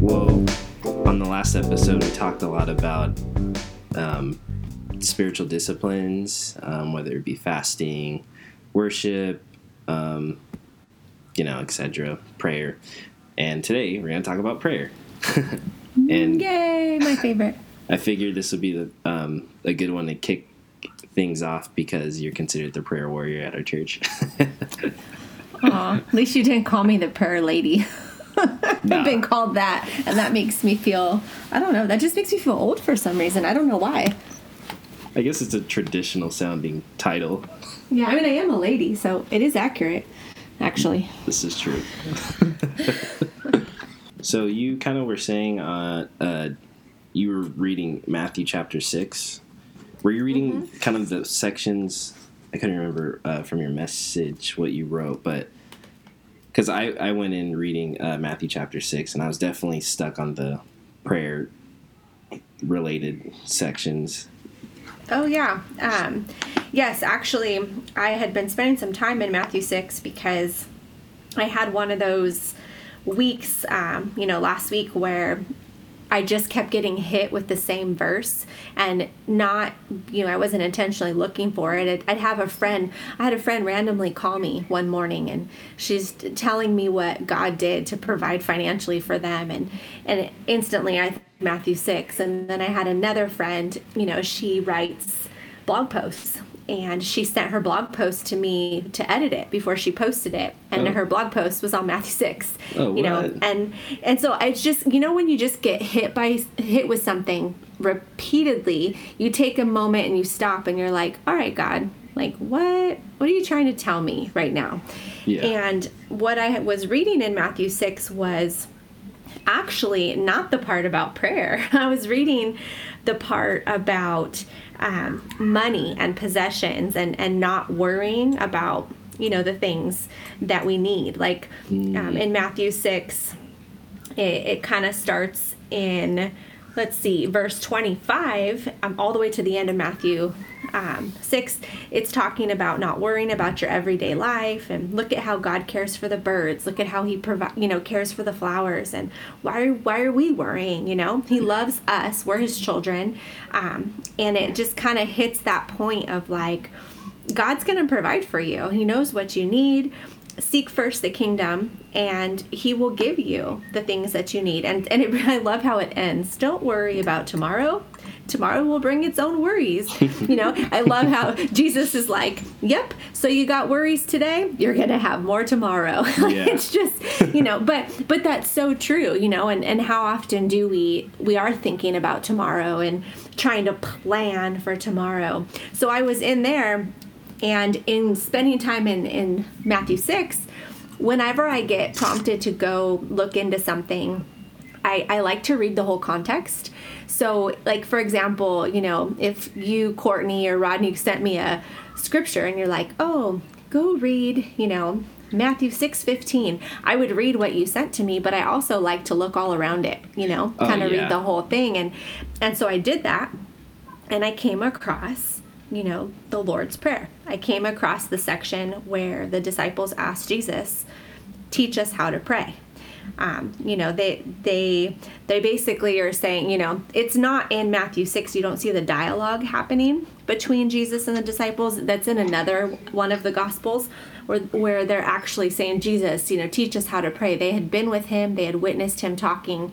Well, on the last episode, we talked a lot about um, spiritual disciplines, um, whether it be fasting, worship, um, you know, etc., prayer. And today we're going to talk about prayer. and Yay, my favorite. I figured this would be the, um, a good one to kick things off because you're considered the prayer warrior at our church. Aw, at least you didn't call me the prayer lady. Nah. I've been called that, and that makes me feel, I don't know, that just makes me feel old for some reason. I don't know why. I guess it's a traditional sounding title. Yeah, I mean, I am a lady, so it is accurate, actually. This is true. so you kind of were saying uh, uh, you were reading Matthew chapter six. Were you reading kind of the sections? I couldn't remember uh, from your message what you wrote, but because I, I went in reading uh, Matthew chapter six, and I was definitely stuck on the prayer related sections. Oh yeah. Um, yes, actually, I had been spending some time in Matthew six because I had one of those weeks, um, you know, last week where I just kept getting hit with the same verse and not, you know, I wasn't intentionally looking for it. I'd, I'd have a friend, I had a friend randomly call me one morning and she's telling me what God did to provide financially for them. And, and instantly I, Matthew 6. And then I had another friend, you know, she writes blog posts and she sent her blog post to me to edit it before she posted it and Oh. her blog post was on matthew 6 Oh, you know and and so it's just you know when you just get hit by hit with something repeatedly you take a moment and you stop and you're like all right god like what what are you trying to tell me right now Yeah. and what i was reading in matthew 6 was actually not the part about prayer. I was reading the part about um, money and possessions and, and not worrying about, you know, the things that we need. Like um, in Matthew 6, it, it kind of starts in, let's see, verse 25, um, all the way to the end of Matthew um, 6. It's talking about not worrying about your everyday life and look at how God cares for the birds. Look at how he provi- you know, cares for the flowers. And why are, why are we worrying? You know, he loves us. We're his children. Um, and it just kind of hits that point of like, God's going to provide for you. He knows what you need. Seek first the kingdom, and He will give you the things that you need. And and it, I love how it ends. Don't worry about tomorrow. Tomorrow will bring its own worries. you know, I love how Jesus is like, "Yep. So you got worries today. You're gonna have more tomorrow." Yeah. it's just, you know, but but that's so true. You know, and and how often do we we are thinking about tomorrow and trying to plan for tomorrow. So I was in there and in spending time in, in Matthew 6, whenever I get prompted to go look into something, I, I like to read the whole context. So, like, for example, you know, if you, Courtney or Rodney, sent me a scripture and you're like, oh, go read, you know, Matthew 6 15. I would read what you sent to me, but I also like to look all around it, you know, Oh, kind of yeah. read the whole thing. And, and so I did that and I came across, you know, the Lord's Prayer. I came across the section where the disciples asked Jesus, "Teach us how to pray." Um, you know, they they they basically are saying, you know, it's not in Matthew six. You don't see the dialogue happening between Jesus and the disciples. That's in another one of the Gospels, where where they're actually saying, Jesus, you know, teach us how to pray. They had been with him. They had witnessed him talking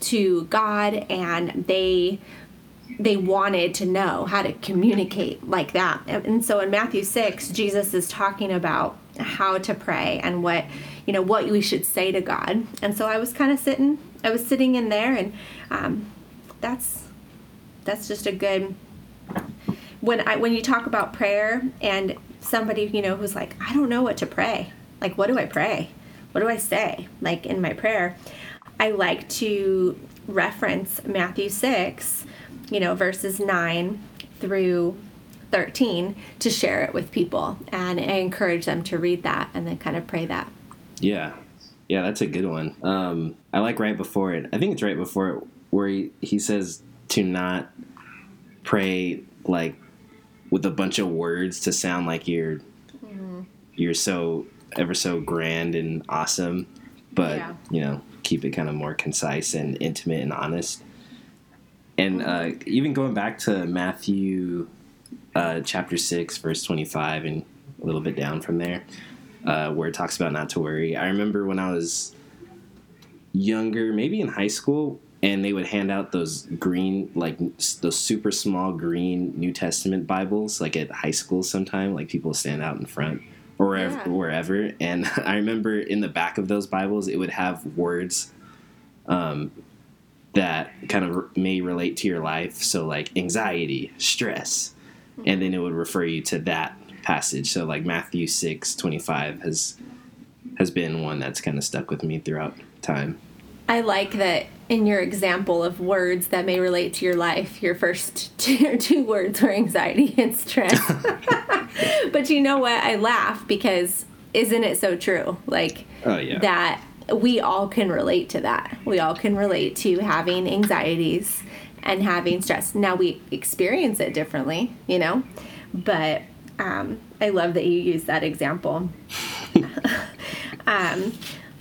to God, and they they wanted to know how to communicate like that. And so in Matthew 6, Jesus is talking about how to pray and what, you know, what we should say to God. And so I was kind of sitting, I was sitting in there and um, that's, that's just a good, when I, when you talk about prayer and somebody, you know, who's like, I don't know what to pray. Like, what do I pray? What do I say? Like in my prayer, I like to reference Matthew 6, you know, verses 9 through 13 to share it with people. And I encourage them to read that and then kind of pray that. Yeah, yeah, that's a good one. Um, I like right before it. I think it's right before it where he, he says to not pray like with a bunch of words to sound like you're you're so ever so grand and awesome, but Yeah. you know, keep it kind of more concise and intimate and honest. And uh, even going back to Matthew uh, chapter 6, verse 25, and a little bit down from there, uh, where it talks about not to worry. I remember when I was younger, maybe in high school, and they would hand out those green, like those super small green New Testament Bibles, like at high school sometime, like people stand out in front or wherever. Yeah. wherever. And I remember in the back of those Bibles, it would have words um, that kind of may relate to your life. So, like anxiety, stress, and then it would refer you to that passage. So, like Matthew six twenty five has has been one that's kind of stuck with me throughout time. I like that in your example of words that may relate to your life, your first two, two words were anxiety and stress. but you know what? I laugh because isn't it so true? Like Oh yeah, that we all can relate to that. We all can relate to having anxieties and having stress. Now we experience it differently, you know, but um, I love that you use that example. um,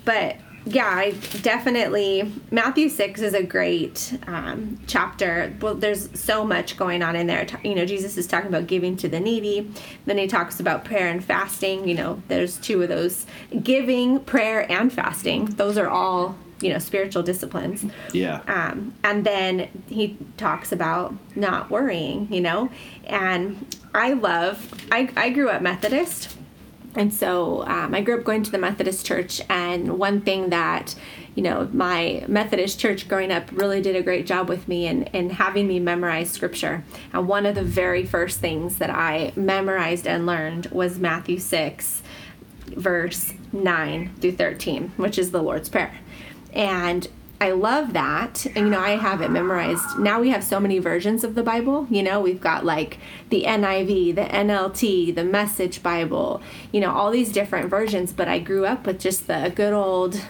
but yeah, I definitely Matthew six is a great um, chapter. Well, there's so much going on in there. You know, Jesus is talking about giving to the needy. Then he talks about prayer and fasting. You know, there's two of those: giving, prayer, and fasting. Those are all you know spiritual disciplines. yeah, Um, and then he talks about not worrying, you know. And I love. I I grew up Methodist. And so um, I grew up going to the Methodist church, and one thing that, you know, my Methodist church growing up really did a great job with me in, in having me memorize scripture. And one of the very first things that I memorized and learned was Matthew 6, verse 9 through 13, which is the Lord's Prayer. And I love that. And, you know, I have it memorized. Now we have so many versions of the Bible. You know, we've got like the NIV, the NLT, the Message Bible, you know, all these different versions. But I grew up with just the good old,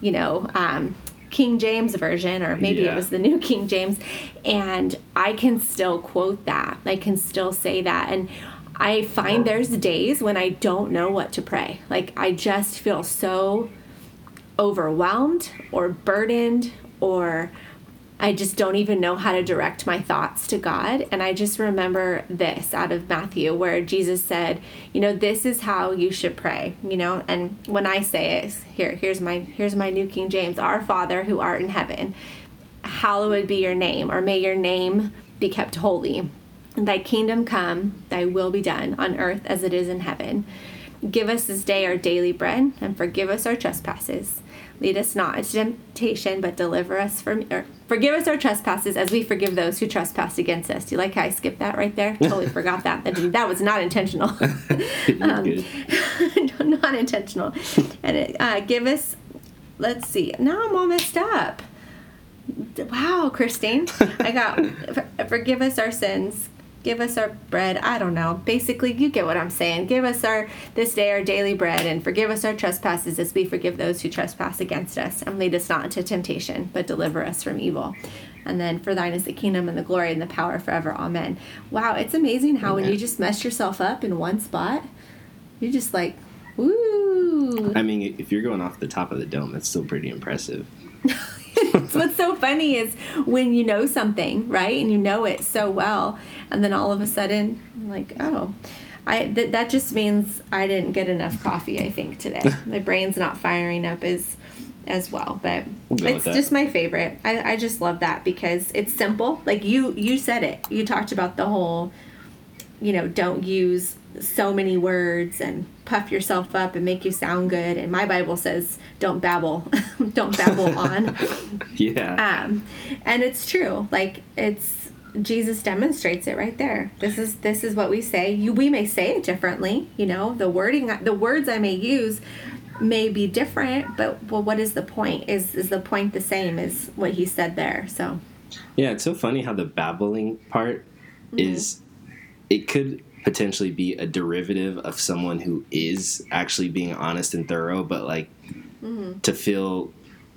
you know, um, King James version, or maybe Yeah. it was the New King James. And I can still quote that. I can still say that. And I find there's days when I don't know what to pray. Like, I just feel so overwhelmed or burdened or I just don't even know how to direct my thoughts to God. And I just remember this out of Matthew where Jesus said, you know, this is how you should pray, you know, and when I say it, here, here's my here's my New King James, our Father who art in heaven, hallowed be your name, or may your name be kept holy. Thy kingdom come, thy will be done on earth as it is in heaven. Give us this day our daily bread, and forgive us our trespasses. Lead us not into temptation, but deliver us from, or forgive us our trespasses as we forgive those who trespass against us. Do you like how I skipped that right there? Totally forgot that. That, was not intentional. Good. not intentional. And it, uh, give us, let's see, now I'm all messed up. Wow, Christine. I got, forgive us our sins. Give us our bread. I don't know. Basically, you get what I'm saying. Give us our this day our daily bread, and forgive us our trespasses as we forgive those who trespass against us. And lead us not into temptation, but deliver us from evil. And then, for thine is the kingdom and the glory and the power forever. Amen. Wow, it's amazing how when you just mess yourself up in one spot, you're just like, woo. I mean, if you're going off the top of the dome, that's still pretty impressive. What's so funny is when you know something, right, and you know it so well, and then all of a sudden, you're like, oh, I th- that just means I didn't get enough coffee. I think today my brain's not firing up as as well, but We'll it's just my favorite. I, I just love that because it's simple. Like you you said it. You talked about the whole, you know, don't use so many words and puff yourself up and make you sound good. And my Bible says, don't babble, don't babble on. Yeah. Um, and it's true. Like it's Jesus demonstrates it right there. This is this is what we say. You we may say it differently. You know, the wording, the words I may use may be different, but well, what is the point? Is is the point the same as what he said there? So Yeah, it's so funny how the babbling part is it could potentially be a derivative of someone who is actually being honest and thorough, but like to feel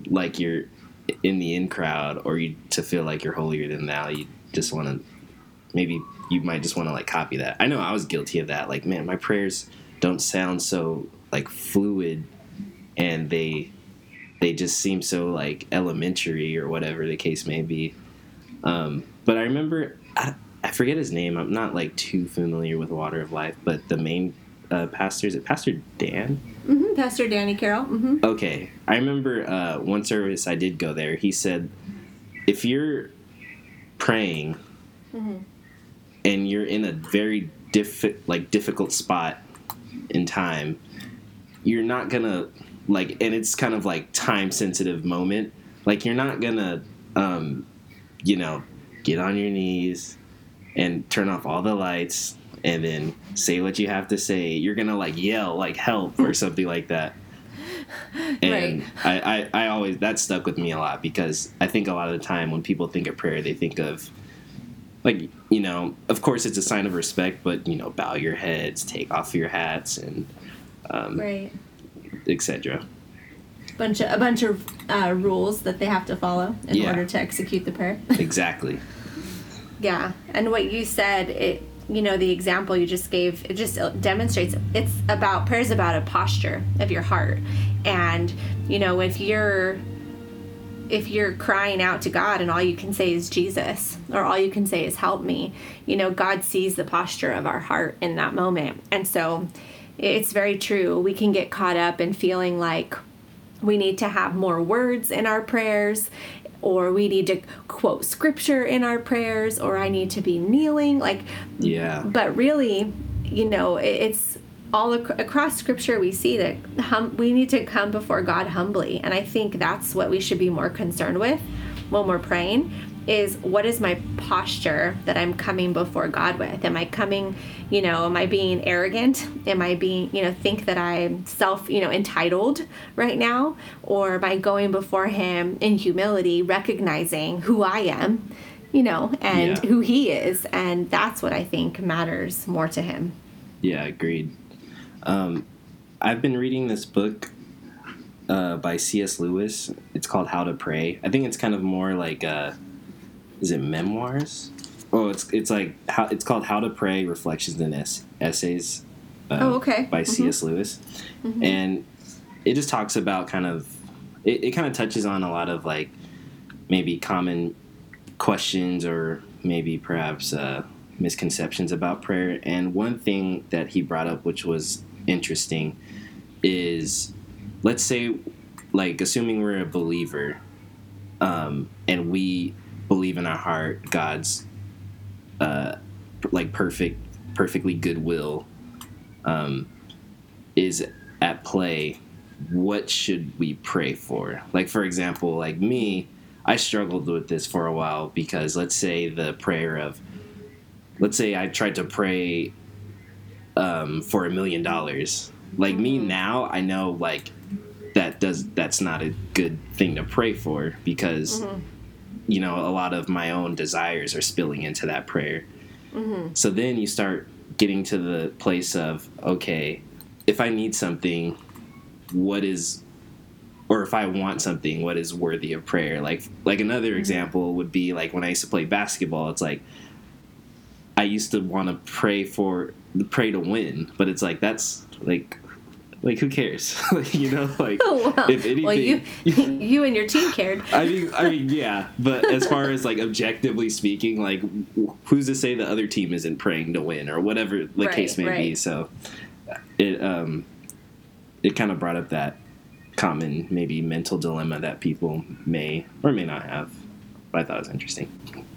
like you're in the in crowd or you to feel like you're holier than thou, you just want to maybe you might just want to like copy that. I know I was guilty of that. Like, man, my prayers don't sound so like fluid and they they just seem so like elementary or whatever the case may be um, but i remember I, I forget his name i'm not like too familiar with water of life but the main uh, pastor is it pastor dan hmm Pastor Danny Carroll. hmm Okay, I remember uh, one service I did go there. He said, if you're praying and you're in a very diffi- like difficult spot in time, you're not gonna like, and it's kind of like time sensitive moment. Like you're not gonna, um, you know, get on your knees and turn off all the lights and then say what you have to say. You're gonna like yell like help or something like that. And I, I, I always that stuck with me a lot because I think a lot of the time when people think of prayer, they think of like you know, of course it's a sign of respect, but you know, bow your heads, take off your hats, and um, Right. etc. Bunch of a bunch of uh, rules that they have to follow in Yeah. order to execute the prayer. Exactly. Yeah, and what you said, it you know the example you just gave, it just demonstrates it's about prayer's about a posture of your heart, and you know if you're if you're crying out to God and all you can say is Jesus or all you can say is help me, you know God sees the posture of our heart in that moment, and so it's very true. We can get caught up in feeling like we need to have more words in our prayers or we need to quote scripture in our prayers or i need to be kneeling like Yeah. but really you know it's all ac- across scripture we see that hum- we need to come before god humbly and i think that's what we should be more concerned with when we're praying is what is my posture that i'm coming before god with am i coming you know am i being arrogant am i being you know think that i'm self you know entitled right now or am i going before him in humility recognizing who i am you know and Yeah. who he is and that's what i think matters more to him Yeah, agreed. Um, I've been reading this book uh, by C.S. Lewis. It's called How to Pray. I think it's kind of more like, uh, is it memoirs? Oh, it's it's like how it's called How to Pray: Reflections and es- Essays. Uh, Oh, okay. By Mhm. C.S. Lewis, and it just talks about kind of it, it kind of touches on a lot of like maybe common questions or maybe perhaps uh, misconceptions about prayer. And one thing that he brought up, which was interesting, is let's say, like, assuming we're a believer um, and we believe in our heart God's uh, like perfect, perfectly good will um, is at play. What should we pray for? Like, for example, like me, I struggled with this for a while because let's say the prayer of, let's say I tried to pray um, for a million dollars. Like me now, I know like that does that's not a good thing to pray for because you know a lot of my own desires are spilling into that prayer. Mm-hmm. So then you start getting to the place of okay, if I need something, what is or if I want something, what is worthy of prayer? Like like another mm-hmm. example would be like when I used to play basketball, it's like I used to want to pray for the pray to win, but it's like that's like like who cares? like, you know, like Oh, well, if anything well you you and your team cared I mean, I mean, yeah, but as far as like objectively speaking, like who's to say the other team isn't praying to win or whatever the Right, case may be? So it um it kind of brought up that common maybe mental dilemma that people may or may not have. But I thought it was interesting.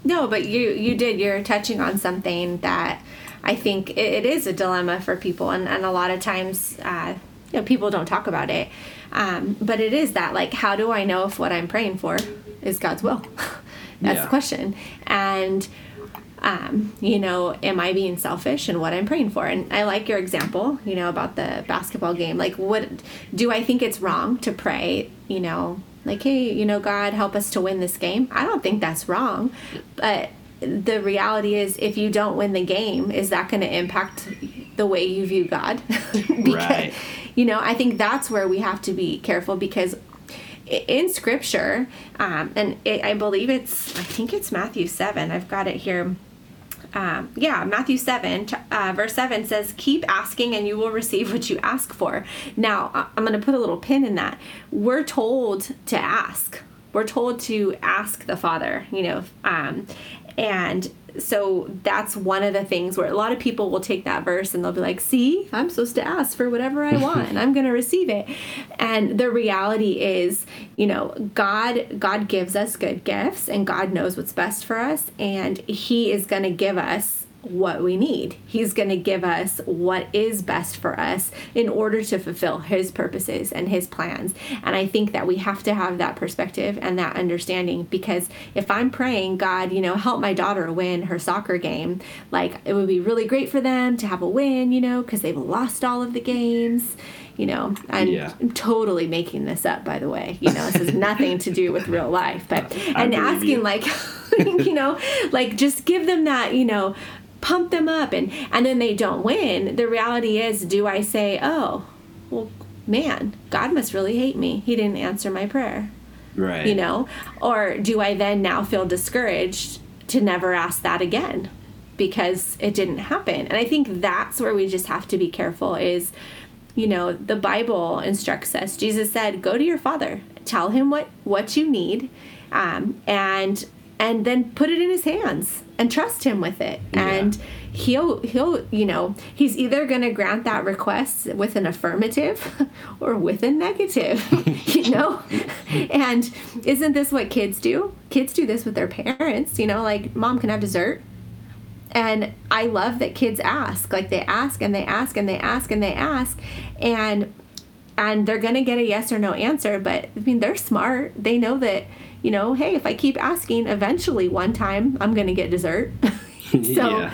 No, but you you did. You're touching on something that I think it, it is a dilemma for people, and, and a lot of times, uh, you know, people don't talk about it. Um, but it is that like, how do I know if what I'm praying for is God's will? That's Yeah. the question. And um, you know, am I being selfish in what I'm praying for? And I like your example, you know, about the basketball game. Like, what do I think it's wrong to pray, you know, like, hey, you know, God, help us to win this game? I don't think that's wrong. But the reality is, if you don't win the game, is that going to impact the way you view God? because, Right. You know, I think that's where we have to be careful because in scripture um, and it, i believe it's i think it's matthew 7 i've got it here um, yeah, Matthew 7, uh, verse 7 says, Keep asking and you will receive what you ask for. Now, I'm going to put a little pin in that. We're told to ask. We're told to ask the Father, you know, um, and so that's one of the things where a lot of people will take that verse and they'll be like, see, I'm supposed to ask for whatever I want and I'm going to receive it. And the reality is, you know, God God gives us good gifts and God knows what's best for us and he is going to give us what we need. He's going to give us what is best for us in order to fulfill His purposes and His plans. And I think that we have to have that perspective and that understanding because if I'm praying, God, you know, help my daughter win her soccer game, like it would be really great for them to have a win, you know, because they've lost all of the games you know i'm yeah. totally making this up by the way you know this has nothing to do with real life but and asking you. like you know? Like just give them that you know pump them up and and then they don't win. The reality is do i say oh well man god must really hate me. He didn't answer my prayer. Right. You know? Or do i then now feel discouraged to never ask that again because it didn't happen? And i think that's where we just have to be careful is you know the bible instructs us. Jesus said go to your father. Tell him what what you need um, and and then put it in his hands and trust him with it. Yeah. and he'll he'll you know he's either going to grant that request with an affirmative or with a negative you know? And isn't this what kids do? Kids do this with their parents you know like mom can I have dessert? And i love that kids ask like they ask and they ask and they ask and they ask and and they're going to get a yes or no answer but i mean they're smart. They know that you know, hey, if I keep asking, eventually one time I'm going to get dessert. so, yeah.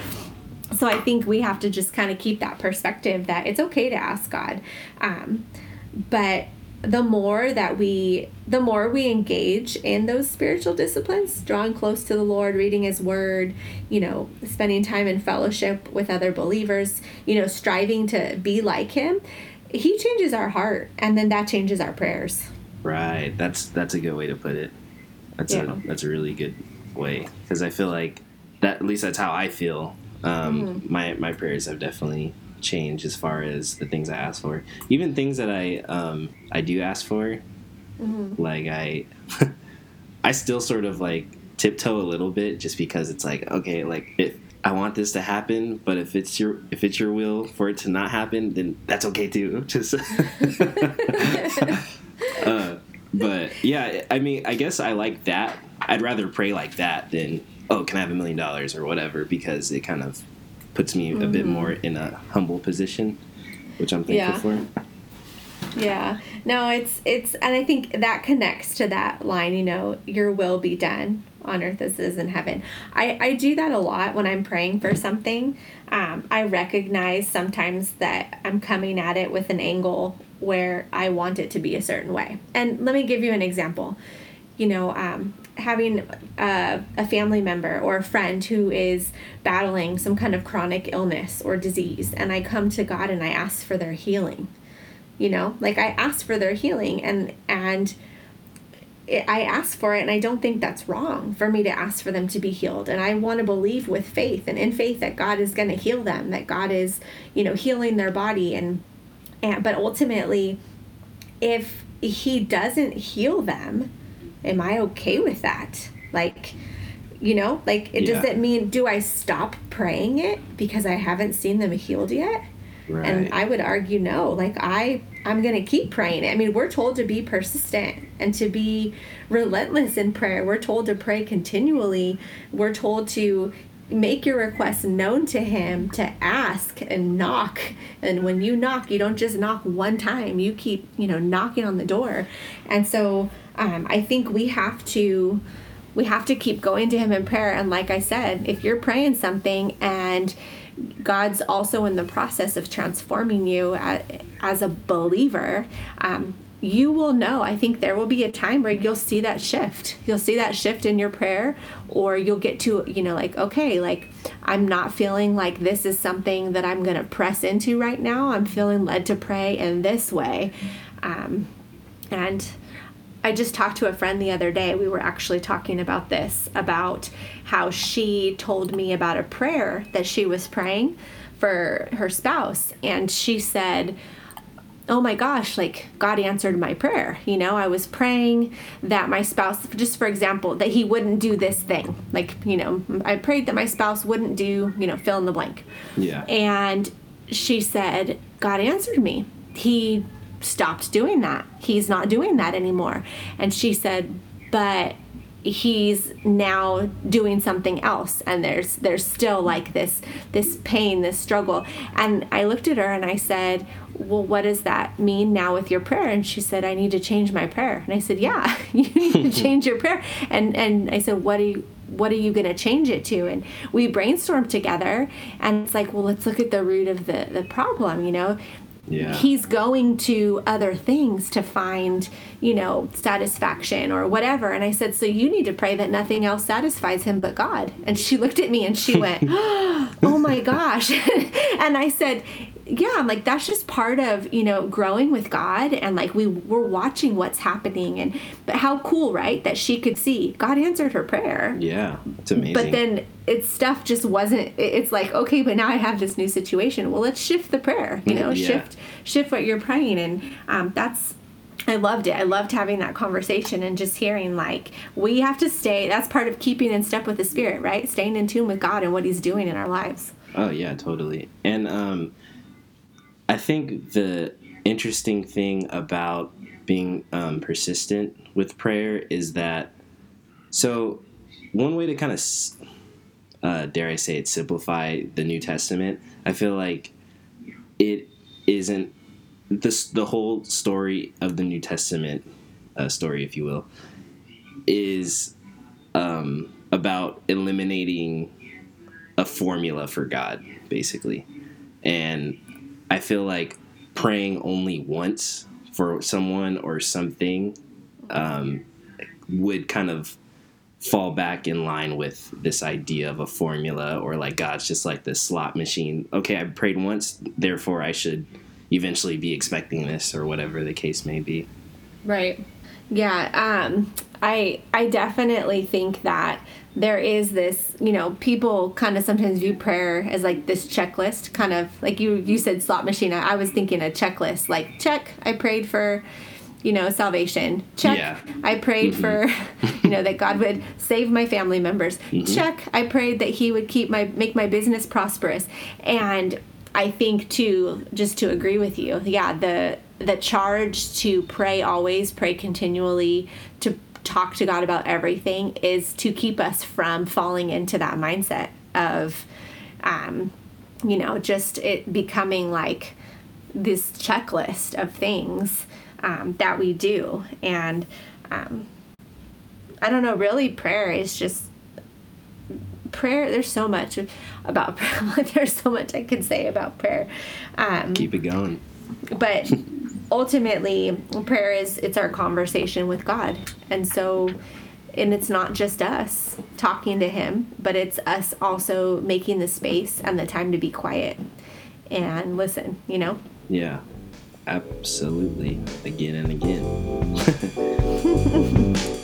so I think we have to just kind of keep that perspective that it's okay to ask God. Um, but the more that we the more we engage in those spiritual disciplines drawing close to the lord reading his word you know spending time in fellowship with other believers you know striving to be like him he changes our heart and then that changes our prayers right that's that's a good way to put it that's yeah. a that's a really good way because I feel like that at least that's how I feel. Um, mm-hmm. My my prayers have definitely changed as far as the things I ask for. Even things that I um, I do ask for, mm-hmm. like I I still sort of like tiptoe a little bit just because it's like okay like if I want this to happen, but if it's your if it's your will for it to not happen, then that's okay too. Just uh, but yeah, I mean, I guess I like that. I'd rather pray like that than oh, can I have a million dollars or whatever because it kind of puts me mm-hmm. a bit mm-hmm. more in a humble position, which I'm thankful yeah. for. Yeah. No, it's it's and I think that connects to that line, you know, your will be done on earth as it is in heaven. I, I do that a lot when I'm praying for something. Um, I recognize sometimes that I'm coming at it with an angle where I want it to be a certain way. And let me give you an example. You know, um, having a, a family member or a friend who is battling some kind of chronic illness or disease, and I come to God and I ask for their healing. You know, like I ask for their healing, and and I ask for it, and I don't think that's wrong for me to ask for them to be healed. And I want to believe with faith and in faith that God is going to heal them, that God is, you know, healing their body and and but ultimately if he doesn't heal them am i okay with that? Like you know like it, yeah. does it mean do i stop praying it because i haven't seen them healed yet? Right. and i would argue no. Like i i'm gonna keep praying it. I mean we're told to be persistent and to be relentless in prayer. We're told to pray continually. We're told to make your requests known to him to ask and knock. And when you knock you don't just knock one time. You keep you know knocking on the door. And so um, i think we have to we have to keep going to him in prayer. And like i said if you're praying something and god's also in the process of transforming you as, as a believer um, you will know. I think there will be a time where you'll see that shift. You'll see that shift in your prayer, or you'll get to, you know, like, okay, like I'm not feeling like this is something that I'm going to press into right now. I'm feeling led to pray in this way. Um, and I just talked to a friend the other day. We were actually talking about this about how she told me about a prayer that she was praying for her spouse. And she said, Oh my gosh, like God answered my prayer. You know, I was praying that my spouse, just for example, that he wouldn't do this thing. Like, you know, I prayed that my spouse wouldn't do, you know, fill in the blank. Yeah. And she said, God answered me. He stopped doing that. He's not doing that anymore. And she said, but he's now doing something else and there's there's still like this this pain this struggle and i looked at her and i said well what does that mean now with your prayer and she said i need to change my prayer and i said yeah you need to change your prayer and and i said what do you what are you going to change it to and we brainstormed together and it's like well let's look at the root of the the problem you know Yeah. he's going to other things to find, you know, satisfaction or whatever. And I said, So you need to pray that nothing else satisfies him but God. And she looked at me and she went, Oh my gosh. and I said, yeah, I'm like that's just part of you know growing with God, and like we were watching what's happening, and but how cool, right? That she could see God answered her prayer, yeah. It's amazing. but then it's stuff just wasn't it's like okay but now i have this new situation well let's shift the prayer you know Yeah. shift shift what you're praying and um, that's i loved it i loved having that conversation and just hearing like we have to stay that's part of keeping in step with the spirit right staying in tune with god and what he's doing in our lives Oh yeah, totally. And um, I think the interesting thing about being um, persistent with prayer is that so one way to kind of uh, dare I say it simplify the New Testament. I feel like it isn't this the whole story of the New Testament uh, story, if you will, is um, about eliminating a formula for God, basically. And I feel like praying only once for someone or something um, would kind of fall back in line with this idea of a formula or like God's just like this slot machine. Okay, I prayed once, therefore I should eventually be expecting this or whatever the case may be. Right. Yeah. Um, I I definitely think that there is this, you know, people kind of sometimes view prayer as like this checklist, kind of like you you said slot machine. I, I was thinking a checklist, like check, I prayed for, you know, salvation. Check, Yeah. I prayed mm-hmm. for, you know, that God would save my family members. Mm-hmm. Check, I prayed that He would keep my make my business prosperous. And I think too, just to agree with you, yeah, the the charge to pray always, pray continually, to talk to God about everything is to keep us from falling into that mindset of, um, you know, just it becoming like this checklist of things um, that we do. And um, I don't know, really, prayer is just prayer. There's so much about prayer. there's so much I could say about prayer. Um, Keep it going. but ultimately prayer is it's our conversation with god and so and it's not just us talking to him but it's us also making the space and the time to be quiet and listen you know Yeah. Absolutely. Again and again.